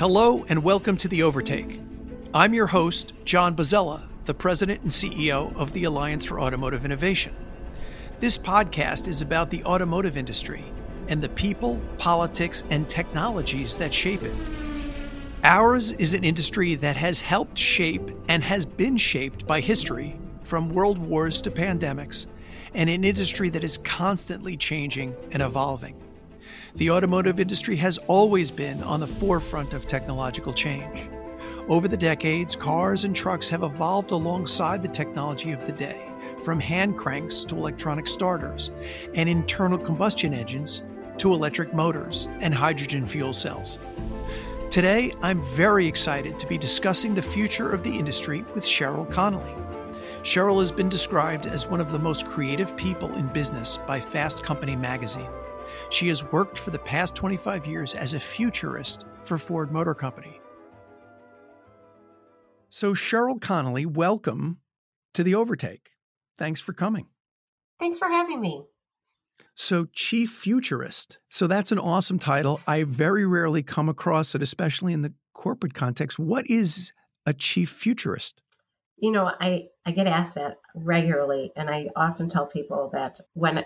Hello and welcome to The Overtake. I'm your host, John Bozzella, the President and CEO of the Alliance for Automotive Innovation. This podcast is about the automotive industry and the people, politics, and technologies that shape it. Ours is an industry that has helped shape and has been shaped by history, from world wars to pandemics, and an industry that is constantly changing and evolving. The automotive industry has always been on the forefront of technological change. Over the decades, cars and trucks have evolved alongside the technology of the day, from hand cranks to electronic starters, and internal combustion engines to electric motors and hydrogen fuel cells. Today, I'm very excited to be discussing the future of the industry with Sheryl Connelly. Sheryl has been described as one of the most creative people in business by Fast Company magazine. She has worked for the past 25 years as a futurist for Ford Motor Company. So, Sheryl Connelly, welcome to the Overtake. Thanks for coming. Thanks for having me. So, Chief Futurist. So, that's an awesome title. I very rarely come across it, especially in the corporate context. What is a Chief Futurist? You know, I, I get asked that regularly, and I often tell people that when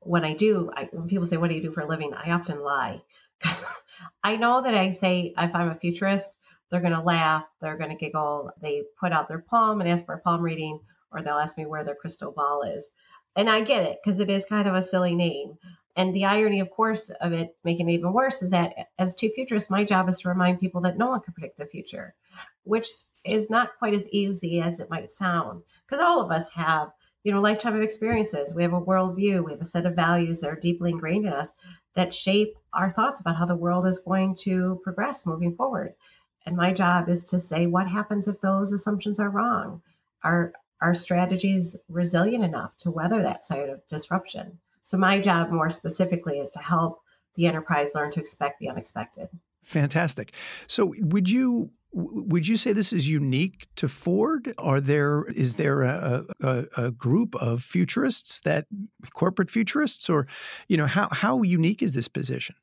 when I do, I, when people say, "What do you do for a living?" I often lie because I know that I say if I'm a futurist, they're going to laugh, they're going to giggle. They put out their palm and ask for a palm reading, or they'll ask me where their crystal ball is. And I get it because it is kind of a silly name. And the irony, of course, of it making it even worse is that as two futurists, my job is to remind people that no one can predict the future, which is not quite as easy as it might sound because all of us have you know lifetime of experiences. We have a worldview. We have a set of values that are deeply ingrained in us that shape our thoughts about how the world is going to progress moving forward. And my job is to say what happens if those assumptions are wrong? Are our strategies resilient enough to weather that side of disruption? So my job more specifically is to help the enterprise learn to expect the unexpected. Fantastic. So would you would you say this is unique to Ford? Are there is there a, a, a, group of futurists that corporate futurists, or you know how how unique is this position?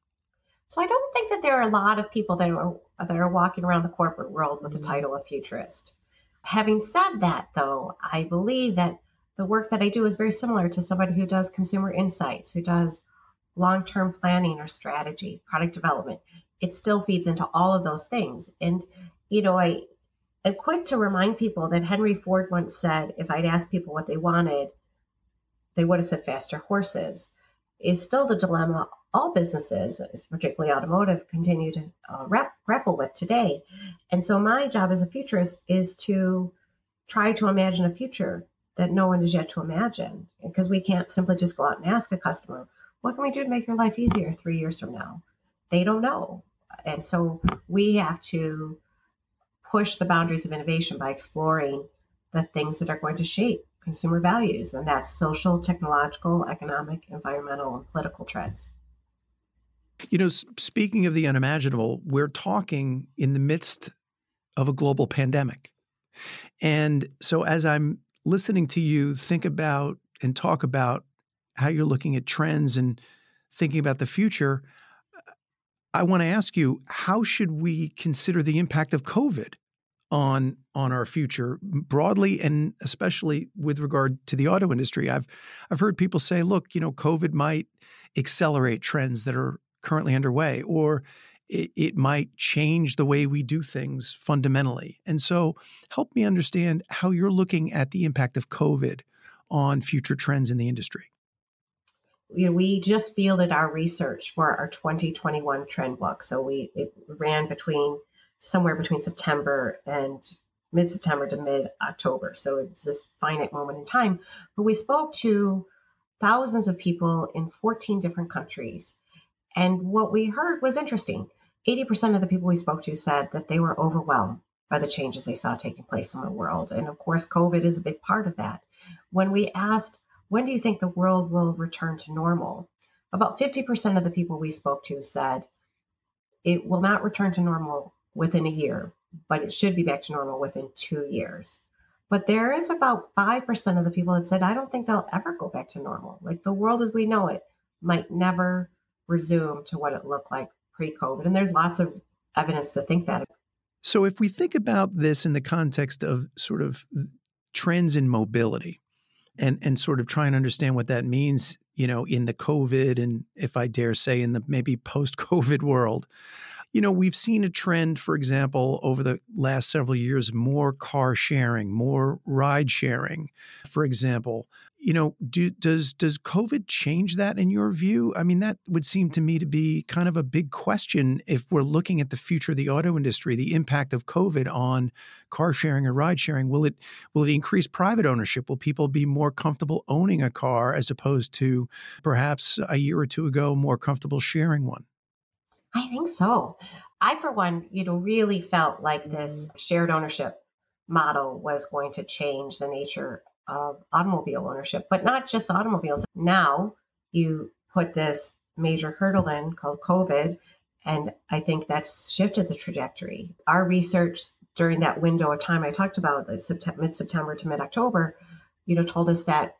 So I don't think that there are a lot of people that are that are walking around the corporate world with the mm-hmm. title of futurist. Having said that, though, I believe that the work that I do is very similar to somebody who does consumer insights, who does long term planning or strategy, product development. It still feeds into all of those things. And you know, I am quick to remind people that Henry Ford once said, if I'd asked people what they wanted, they would have said faster horses. Is still the dilemma all businesses, particularly automotive, continue to uh, rap- grapple with today. And so, my job as a futurist is to try to imagine a future that no one is yet to imagine, because we can't simply just go out and ask a customer, "What can we do to make your life easier three years from now?" They don't know, and so we have to push the boundaries of innovation by exploring the things that are going to shape consumer values, and that's social, technological, economic, environmental, and political trends. You know, speaking of the unimaginable, we're talking in the midst of a global pandemic. And so, as I'm listening to you think about and talk about how you're looking at trends and thinking about the future, I want to ask you how should we consider the impact of COVID on on our future broadly and especially with regard to the auto industry? I've I've heard people say, look, you know, COVID might accelerate trends that are currently underway, or it, it might change the way we do things fundamentally. And so, help me understand how you're looking at the impact of COVID on future trends in the industry you know, we just fielded our research for our 2021 trend book. So we it ran between somewhere between September and mid September to mid October. So it's this finite moment in time. But we spoke to thousands of people in 14 different countries. And what we heard was interesting. 80% of the people we spoke to said that they were overwhelmed by the changes they saw taking place in the world. And of course, COVID is a big part of that. When we asked, when do you think the world will return to normal? About 50% of the people we spoke to said it will not return to normal within a year, but it should be back to normal within two years. But there is about 5% of the people that said, I don't think they'll ever go back to normal. Like the world as we know it might never resume to what it looked like pre COVID. And there's lots of evidence to think that. So, if we think about this in the context of sort of trends in mobility and, and sort of try and understand what that means, you know, in the COVID and if I dare say in the maybe post COVID world, you know, we've seen a trend, for example, over the last several years, more car sharing, more ride sharing, for example. You know, do, does does COVID change that in your view? I mean, that would seem to me to be kind of a big question if we're looking at the future of the auto industry, the impact of COVID on car sharing or ride sharing. Will it will it increase private ownership? Will people be more comfortable owning a car as opposed to perhaps a year or two ago more comfortable sharing one? I think so. I, for one, you know, really felt like this shared ownership model was going to change the nature of automobile ownership, but not just automobiles. Now you put this major hurdle in called COVID, and I think that's shifted the trajectory. Our research during that window of time I talked about, mid September to mid October, you know, told us that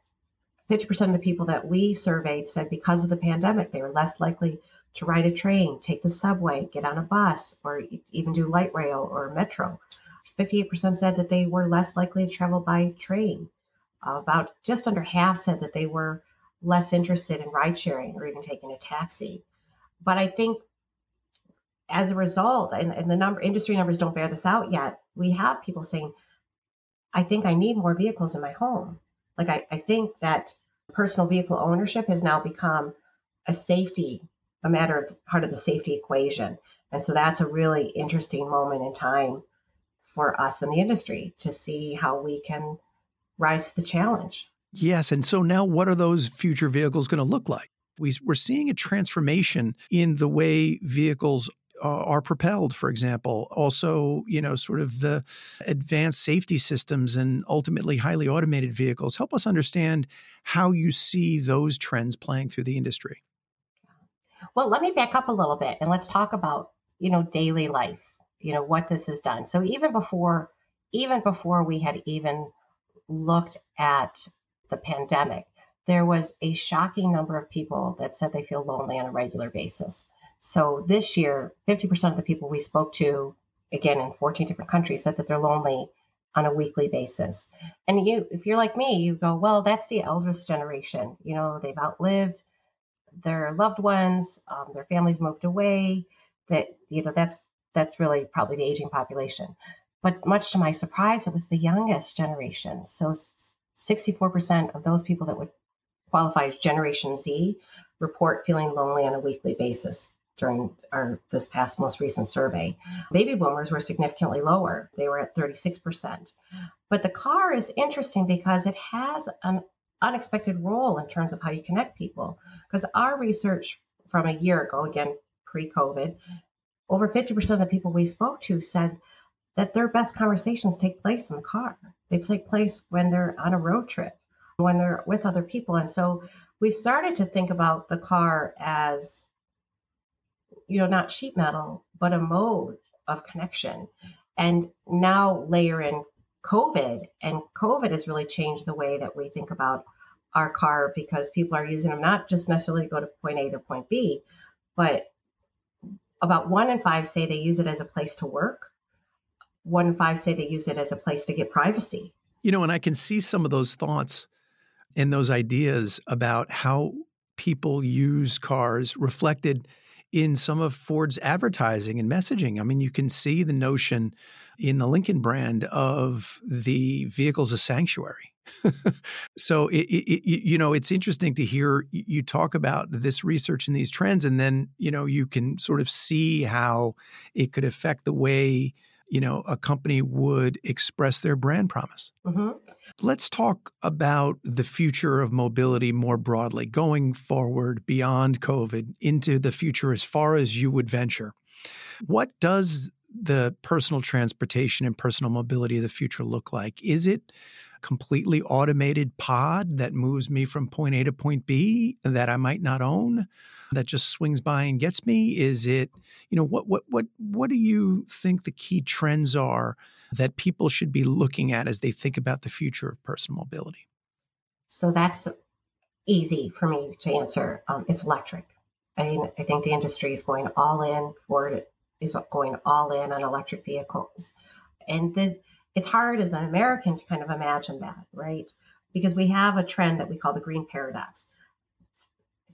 50% of the people that we surveyed said because of the pandemic, they were less likely to ride a train, take the subway, get on a bus, or even do light rail or metro. 58% said that they were less likely to travel by train. Uh, about just under half said that they were less interested in ride sharing or even taking a taxi. But I think as a result, and, and the number industry numbers don't bear this out yet, we have people saying, I think I need more vehicles in my home. Like I, I think that personal vehicle ownership has now become a safety a matter of part of the safety equation. And so that's a really interesting moment in time for us in the industry to see how we can rise to the challenge. Yes. And so now what are those future vehicles going to look like? We, we're seeing a transformation in the way vehicles uh, are propelled, for example. Also, you know, sort of the advanced safety systems and ultimately highly automated vehicles. Help us understand how you see those trends playing through the industry. Well, let me back up a little bit and let's talk about, you know, daily life, you know, what this has done. So even before even before we had even looked at the pandemic, there was a shocking number of people that said they feel lonely on a regular basis. So this year, 50% of the people we spoke to, again in 14 different countries, said that they're lonely on a weekly basis. And you, if you're like me, you go, well, that's the eldest generation. You know, they've outlived their loved ones, um, their families moved away. That you know that's that's really probably the aging population. But much to my surprise, it was the youngest generation. So 64% of those people that would qualify as Generation Z report feeling lonely on a weekly basis during our this past most recent survey. Baby boomers were significantly lower. They were at 36%. But the car is interesting because it has an unexpected role in terms of how you connect people. Because our research from a year ago, again, pre COVID, over 50% of the people we spoke to said that their best conversations take place in the car. They take place when they're on a road trip, when they're with other people. And so we started to think about the car as, you know, not sheet metal, but a mode of connection. And now layer in COVID, and COVID has really changed the way that we think about our car because people are using them not just necessarily to go to point A to point B, but about one in five say they use it as a place to work. One in five say they use it as a place to get privacy. You know, and I can see some of those thoughts and those ideas about how people use cars reflected in some of Ford's advertising and messaging. I mean, you can see the notion in the Lincoln brand of the vehicle's a sanctuary. so it, it, you know it's interesting to hear you talk about this research and these trends and then you know you can sort of see how it could affect the way you know a company would express their brand promise mm-hmm. let's talk about the future of mobility more broadly going forward beyond covid into the future as far as you would venture what does the personal transportation and personal mobility of the future look like? Is it completely automated pod that moves me from point A to point B that I might not own? that just swings by and gets me? Is it, you know, what what what what do you think the key trends are that people should be looking at as they think about the future of personal mobility? So that's easy for me to answer. Um, it's electric. I mean, I think the industry is going all in for is going all in on electric vehicles. And the, it's hard as an American to kind of imagine that, right? Because we have a trend that we call the green paradox.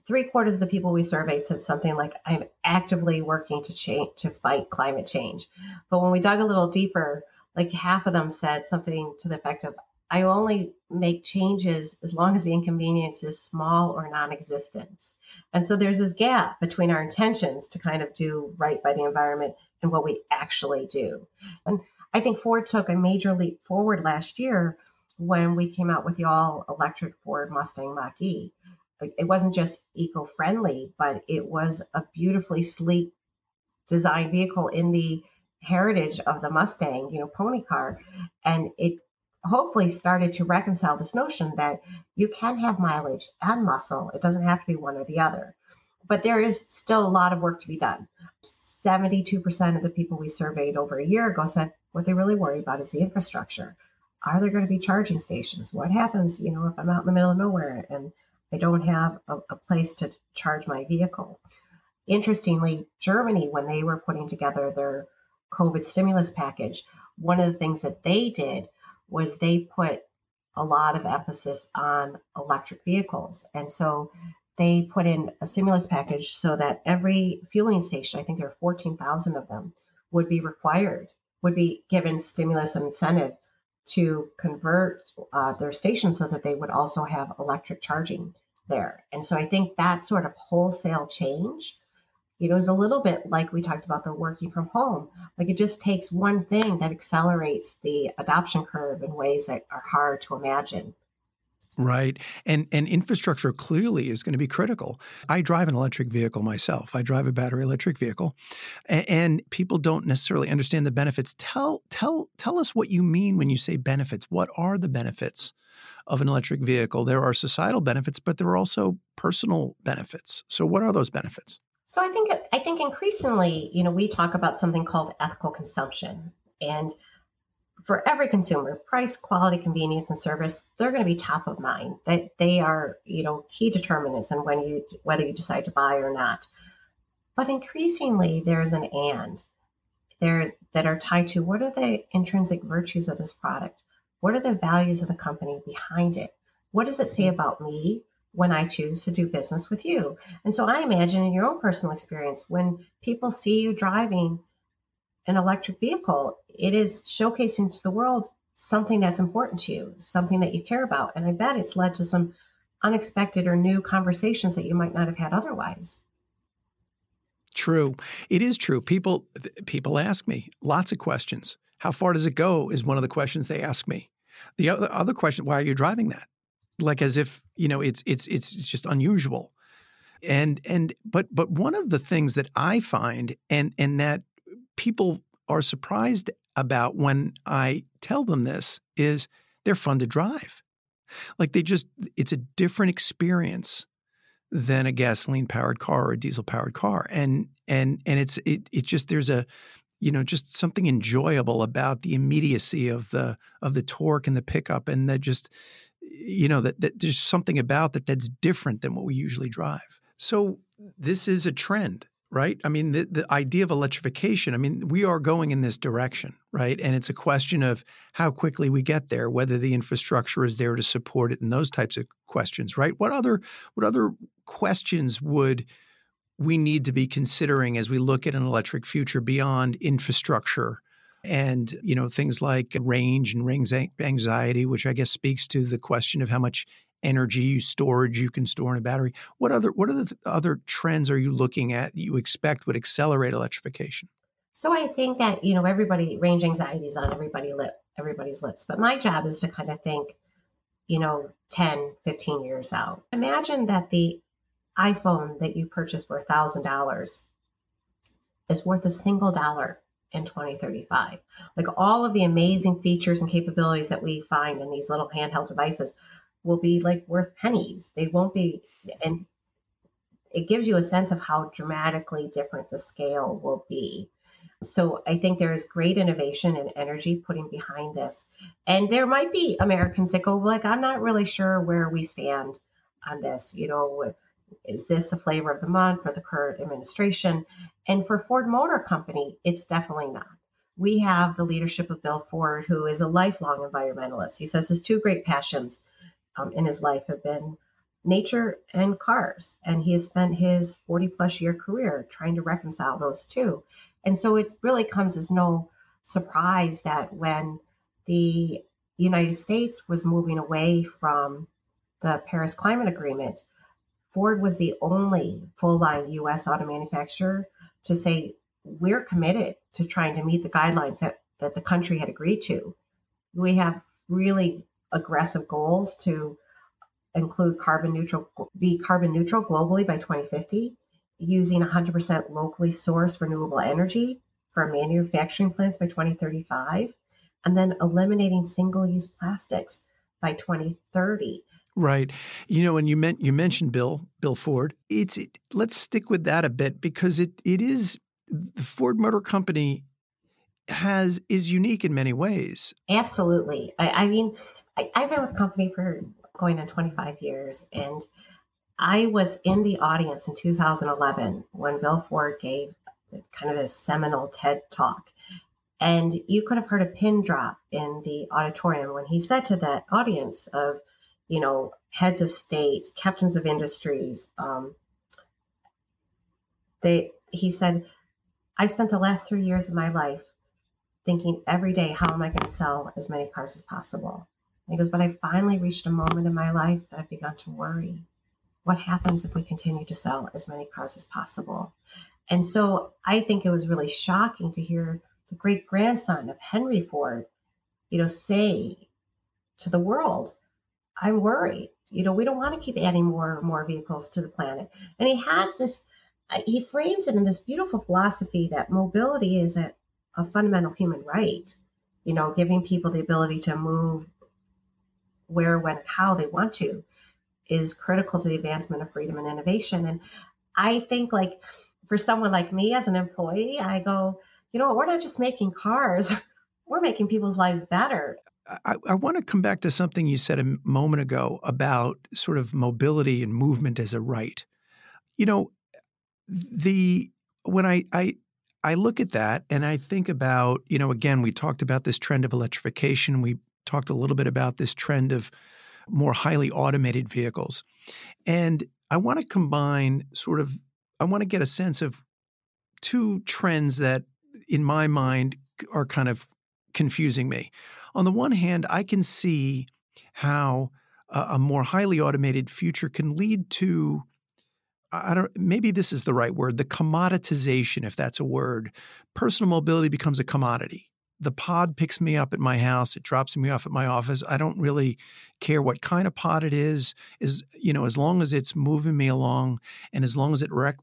Three quarters of the people we surveyed said something like, "I'm actively working to change to fight climate change," but when we dug a little deeper, like half of them said something to the effect of, I only make changes as long as the inconvenience is small or non existent. And so there's this gap between our intentions to kind of do right by the environment and what we actually do. And I think Ford took a major leap forward last year when we came out with the all electric Ford Mustang Mach E. It wasn't just eco friendly, but it was a beautifully sleek design vehicle in the heritage of the Mustang, you know, pony car. And it hopefully started to reconcile this notion that you can have mileage and muscle. It doesn't have to be one or the other. But there is still a lot of work to be done. 72% of the people we surveyed over a year ago said what they really worry about is the infrastructure. Are there going to be charging stations? What happens, you know, if I'm out in the middle of nowhere and I don't have a, a place to charge my vehicle? Interestingly, Germany, when they were putting together their COVID stimulus package, one of the things that they did was they put a lot of emphasis on electric vehicles. And so they put in a stimulus package so that every fueling station, I think there are 14,000 of them, would be required, would be given stimulus and incentive to convert uh, their stations so that they would also have electric charging there. And so I think that sort of wholesale change you know, is a little bit like we talked about the working from home. Like it just takes one thing that accelerates the adoption curve in ways that are hard to imagine. Right. And and infrastructure clearly is going to be critical. I drive an electric vehicle myself. I drive a battery electric vehicle. And, and, people don't necessarily understand the benefits. Tell tell tell us what you mean when you say benefits. What are the benefits of an electric vehicle? There are societal benefits, but there are also personal benefits. So what are those benefits? So I think I think increasingly, you know, we talk about something called ethical consumption. And for every consumer, price, quality, convenience, and service, they're going to be top of mind. That they are, you know, key determinants in when you whether you decide to buy or not. But increasingly there's an and there that are tied to what are the intrinsic virtues of this product? What are the values of the company behind it? What does it say mm-hmm. about me? when I choose to do business with you. And so I imagine in your own personal experience, when people see you driving an electric vehicle, it is showcasing to the world something that's important to you, something that you care about. And I bet it's led to some unexpected or new conversations that you might not have had otherwise. True. It is true. People people ask me lots of questions. How far does it go is one of the questions they ask me. The other, other question, why are you driving that? like as if you know it's it's it's just unusual and and but but one of the things that i find and and that people are surprised about when i tell them this is they're fun to drive. Like they just it's a different experience than a gasoline powered car or a diesel powered car. And and and it's it, it just there's a you know just something enjoyable about the immediacy of the of the torque and the pickup and that just you know that, that there's something about that that's different than what we usually drive. So this is a trend right? I mean the, the idea of electrification i mean we are going in this direction right? And it's a question of how quickly we get there whether the infrastructure is there to support it and those types of questions right? What other what other questions would we need to be considering as we look at an electric future beyond infrastructure and you know things like range and range anxiety which i guess speaks to the question of how much energy storage you can store in a battery. What other what are the other trends are you looking at that you expect would accelerate electrification? So i think that you know everybody range anxiety is on everybody lip everybody's lips but my job is to kind of think you know 10 15 years out. Imagine that the iphone that you purchased for $1000 is worth a single dollar in 2035. Like all of the amazing features and capabilities that we find in these little handheld devices will be like worth pennies. They won't be, and it gives you a sense of how dramatically different the scale will be. So I think there is great innovation and energy putting behind this. And there might be Americans that go, like, I'm not really sure where we stand on this. You know, is this a flavor of the month for the current administration? And for Ford Motor Company, it's definitely not. We have the leadership of Bill Ford, who is a lifelong environmentalist. He says his two great passions um, in his life have been nature and cars. And he has spent his 40 plus year career trying to reconcile those two. And so it really comes as no surprise that when the United States was moving away from the Paris Climate Agreement, Ford was the only full line US auto manufacturer to say, we're committed to trying to meet the guidelines that, that the country had agreed to. We have really aggressive goals to include carbon neutral, be carbon neutral globally by 2050, using 100% locally sourced renewable energy for manufacturing plants by 2035, and then eliminating single use plastics by 2030. Right. You know, and you meant you mentioned Bill Bill Ford. It's it, let's stick with that a bit because it it is the Ford Motor Company has is unique in many ways. Absolutely. I, I mean, I, I've been with the company for going on 25 years, and I was in the audience in 2011 when Bill Ford gave kind of this seminal TED talk. And you could have heard a pin drop in the auditorium when he said to that audience of, you know, heads of states, captains of industries, um, they, he said, I spent the last three years of my life thinking every day, how am I going to sell as many cars as possible? And he goes, but I finally reached a moment in my life that I've begun to worry. What happens if we continue to sell as many cars as possible? And so I think it was really shocking to hear the great grandson of Henry Ford, you know, say to the world, I'm worried. You know, we don't want to keep adding more and more vehicles to the planet. And he has this, uh, he frames it in this beautiful philosophy that mobility is a, a fundamental human right, you know, giving people the ability to move where, when, and how they want to is critical to the advancement of freedom and innovation. And I think, like, for someone like me as an employee, I go, you know, we're not just making cars, we're making people's lives better. I, I, want to come back to something you said a moment ago about sort of mobility and movement as a right. You know, the when I, I I look at that and I think about, you know, again, we talked about this trend of electrification. We talked a little bit about this trend of more highly automated vehicles. And I want to combine sort of, I want to get a sense of two trends that, in my mind, are kind of confusing me. On the one hand, I can see how a, more highly automated future can lead to I don't maybe this is the right word, the commoditization if that's a word. Personal mobility becomes a commodity the pod picks me up at my house it drops me off at my office i don't really care what kind of pod it is is you know as long as it's moving me along and as long as it rec-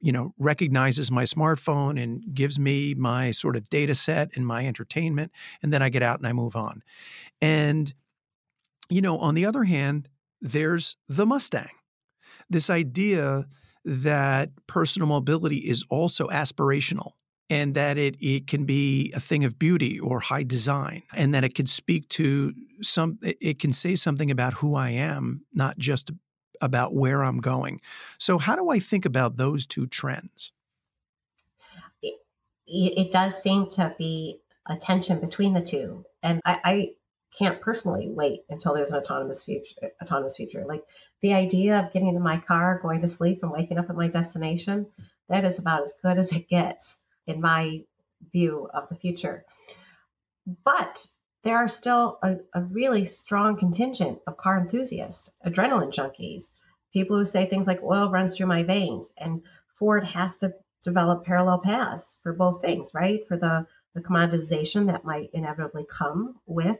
you know recognizes my smartphone and gives me my sort of data set and my entertainment and then i get out and i move on. And you know on the other hand there's the mustang. This idea that personal mobility is also aspirational and that it, it can be a thing of beauty or high design and that it can speak to some it can say something about who i am not just about where i'm going. So how do i think about those two trends? It, it does seem to be a tension between the two and I, I can't personally wait until there's an autonomous future autonomous future. Like the idea of getting in my car going to sleep and waking up at my destination that is about as good as it gets in my view of the future. But there are still a, a, really strong contingent of car enthusiasts, adrenaline junkies, people who say things like oil runs through my veins. And Ford has to develop parallel paths for both things, right? For the, the commoditization that might inevitably come with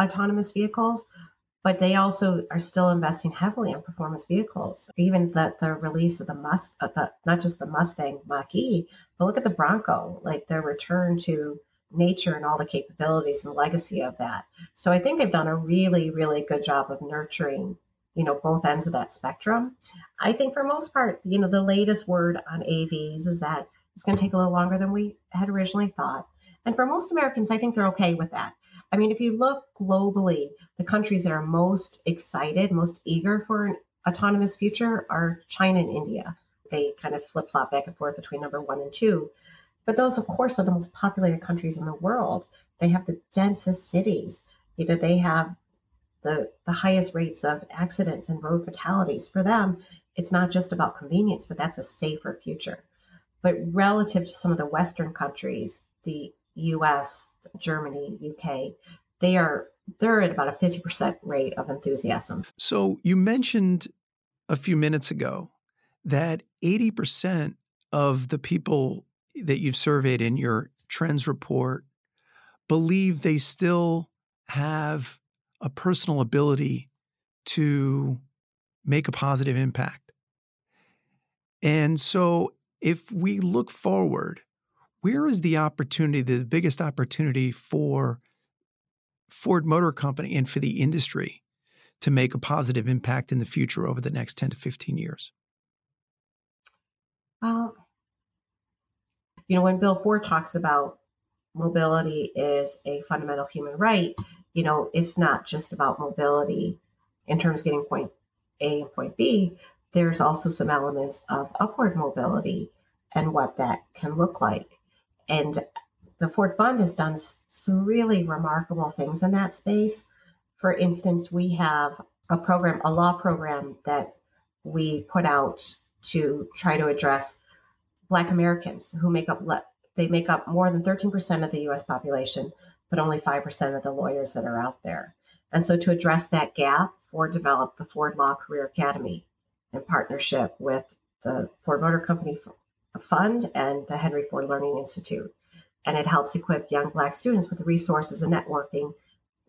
autonomous vehicles, but they also are still investing heavily in performance vehicles. Even the, the release of the Must, uh, the, not just the Mustang Mach E, but look at the Bronco, like their return to nature and all the capabilities and legacy of that. So I think they've done a really, really good job of nurturing, you know, both ends of that spectrum. I think for most part, you know, the latest word on AVs is that it's going to take a little longer than we had originally thought. And for most Americans, I think they're okay with that. I mean, if you look globally, the countries that are most excited, most eager for an autonomous future are China and India. They kind of flip flop back and forth between number one and two. But those, of course, are the most populated countries in the world. They have the densest cities. You know, they have the, the highest rates of accidents and road fatalities. For them, it's not just about convenience, but that's a safer future. But relative to some of the Western countries, the US, Germany, UK, they are they're at about a 50% rate of enthusiasm. So you mentioned a few minutes ago that 80% of the people that you've surveyed in your trends report believe they still have a personal ability to make a positive impact. And so, if we look forward, where is the opportunity, the biggest opportunity for Ford Motor Company and for the industry to make a positive impact in the future over the next 10 to 15 years? Well, you know, when Bill Ford talks about mobility is a fundamental human right, you know, it's not just about mobility in terms of getting point A and point B. There's also some elements of upward mobility and what that can look like. And the Ford Fund has done some really remarkable things in that space. For instance, we have a program, a law program that we put out to try to address Black Americans who make up they make up more than 13% of the US population, but only 5% of the lawyers that are out there. And so to address that gap, Ford developed the Ford Law Career Academy in partnership with the Ford Motor Company Fund and the Henry Ford Learning Institute. And it helps equip young Black students with the resources and networking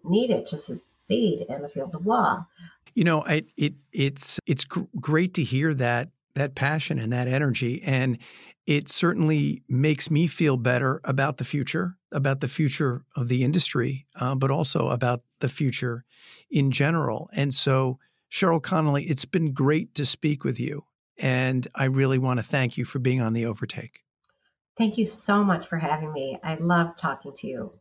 needed to succeed in the field of law. You know, it it's it's gr- great to hear that that passion and that energy, and it certainly makes me feel better about the future, about the future of the industry, uh, but also about the future in general. And so, Sheryl Connelly, it's been great to speak with you. And I really want to thank you for being on the Overtake. Thank you so much for having me. I love talking to you.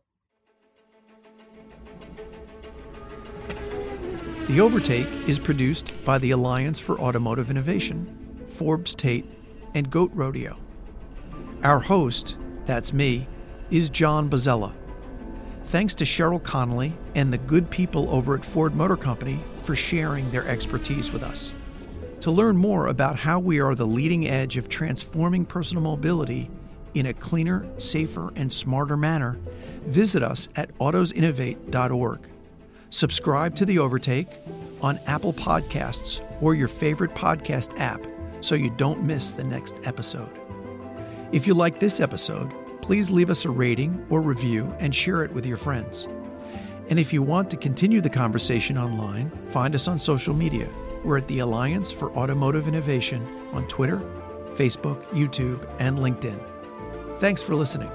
The Overtake is produced by the Alliance for Automotive Innovation, Forbes Tate, and Goat Rodeo. Our host, that's me, is John Bozzella. Thanks to Sheryl Connelly and the good people over at Ford Motor Company for sharing their expertise with us. To learn more about how we are the leading edge of transforming personal mobility in a cleaner, safer, and smarter manner, visit us at autosinnovate.org. Subscribe to The Overtake on Apple Podcasts or your favorite podcast app so you don't miss the next episode. If you like this episode, please leave us a rating or review and share it with your friends. And if you want to continue the conversation online, find us on social media. We're at the Alliance for Automotive Innovation on Twitter, Facebook, YouTube, and LinkedIn. Thanks for listening.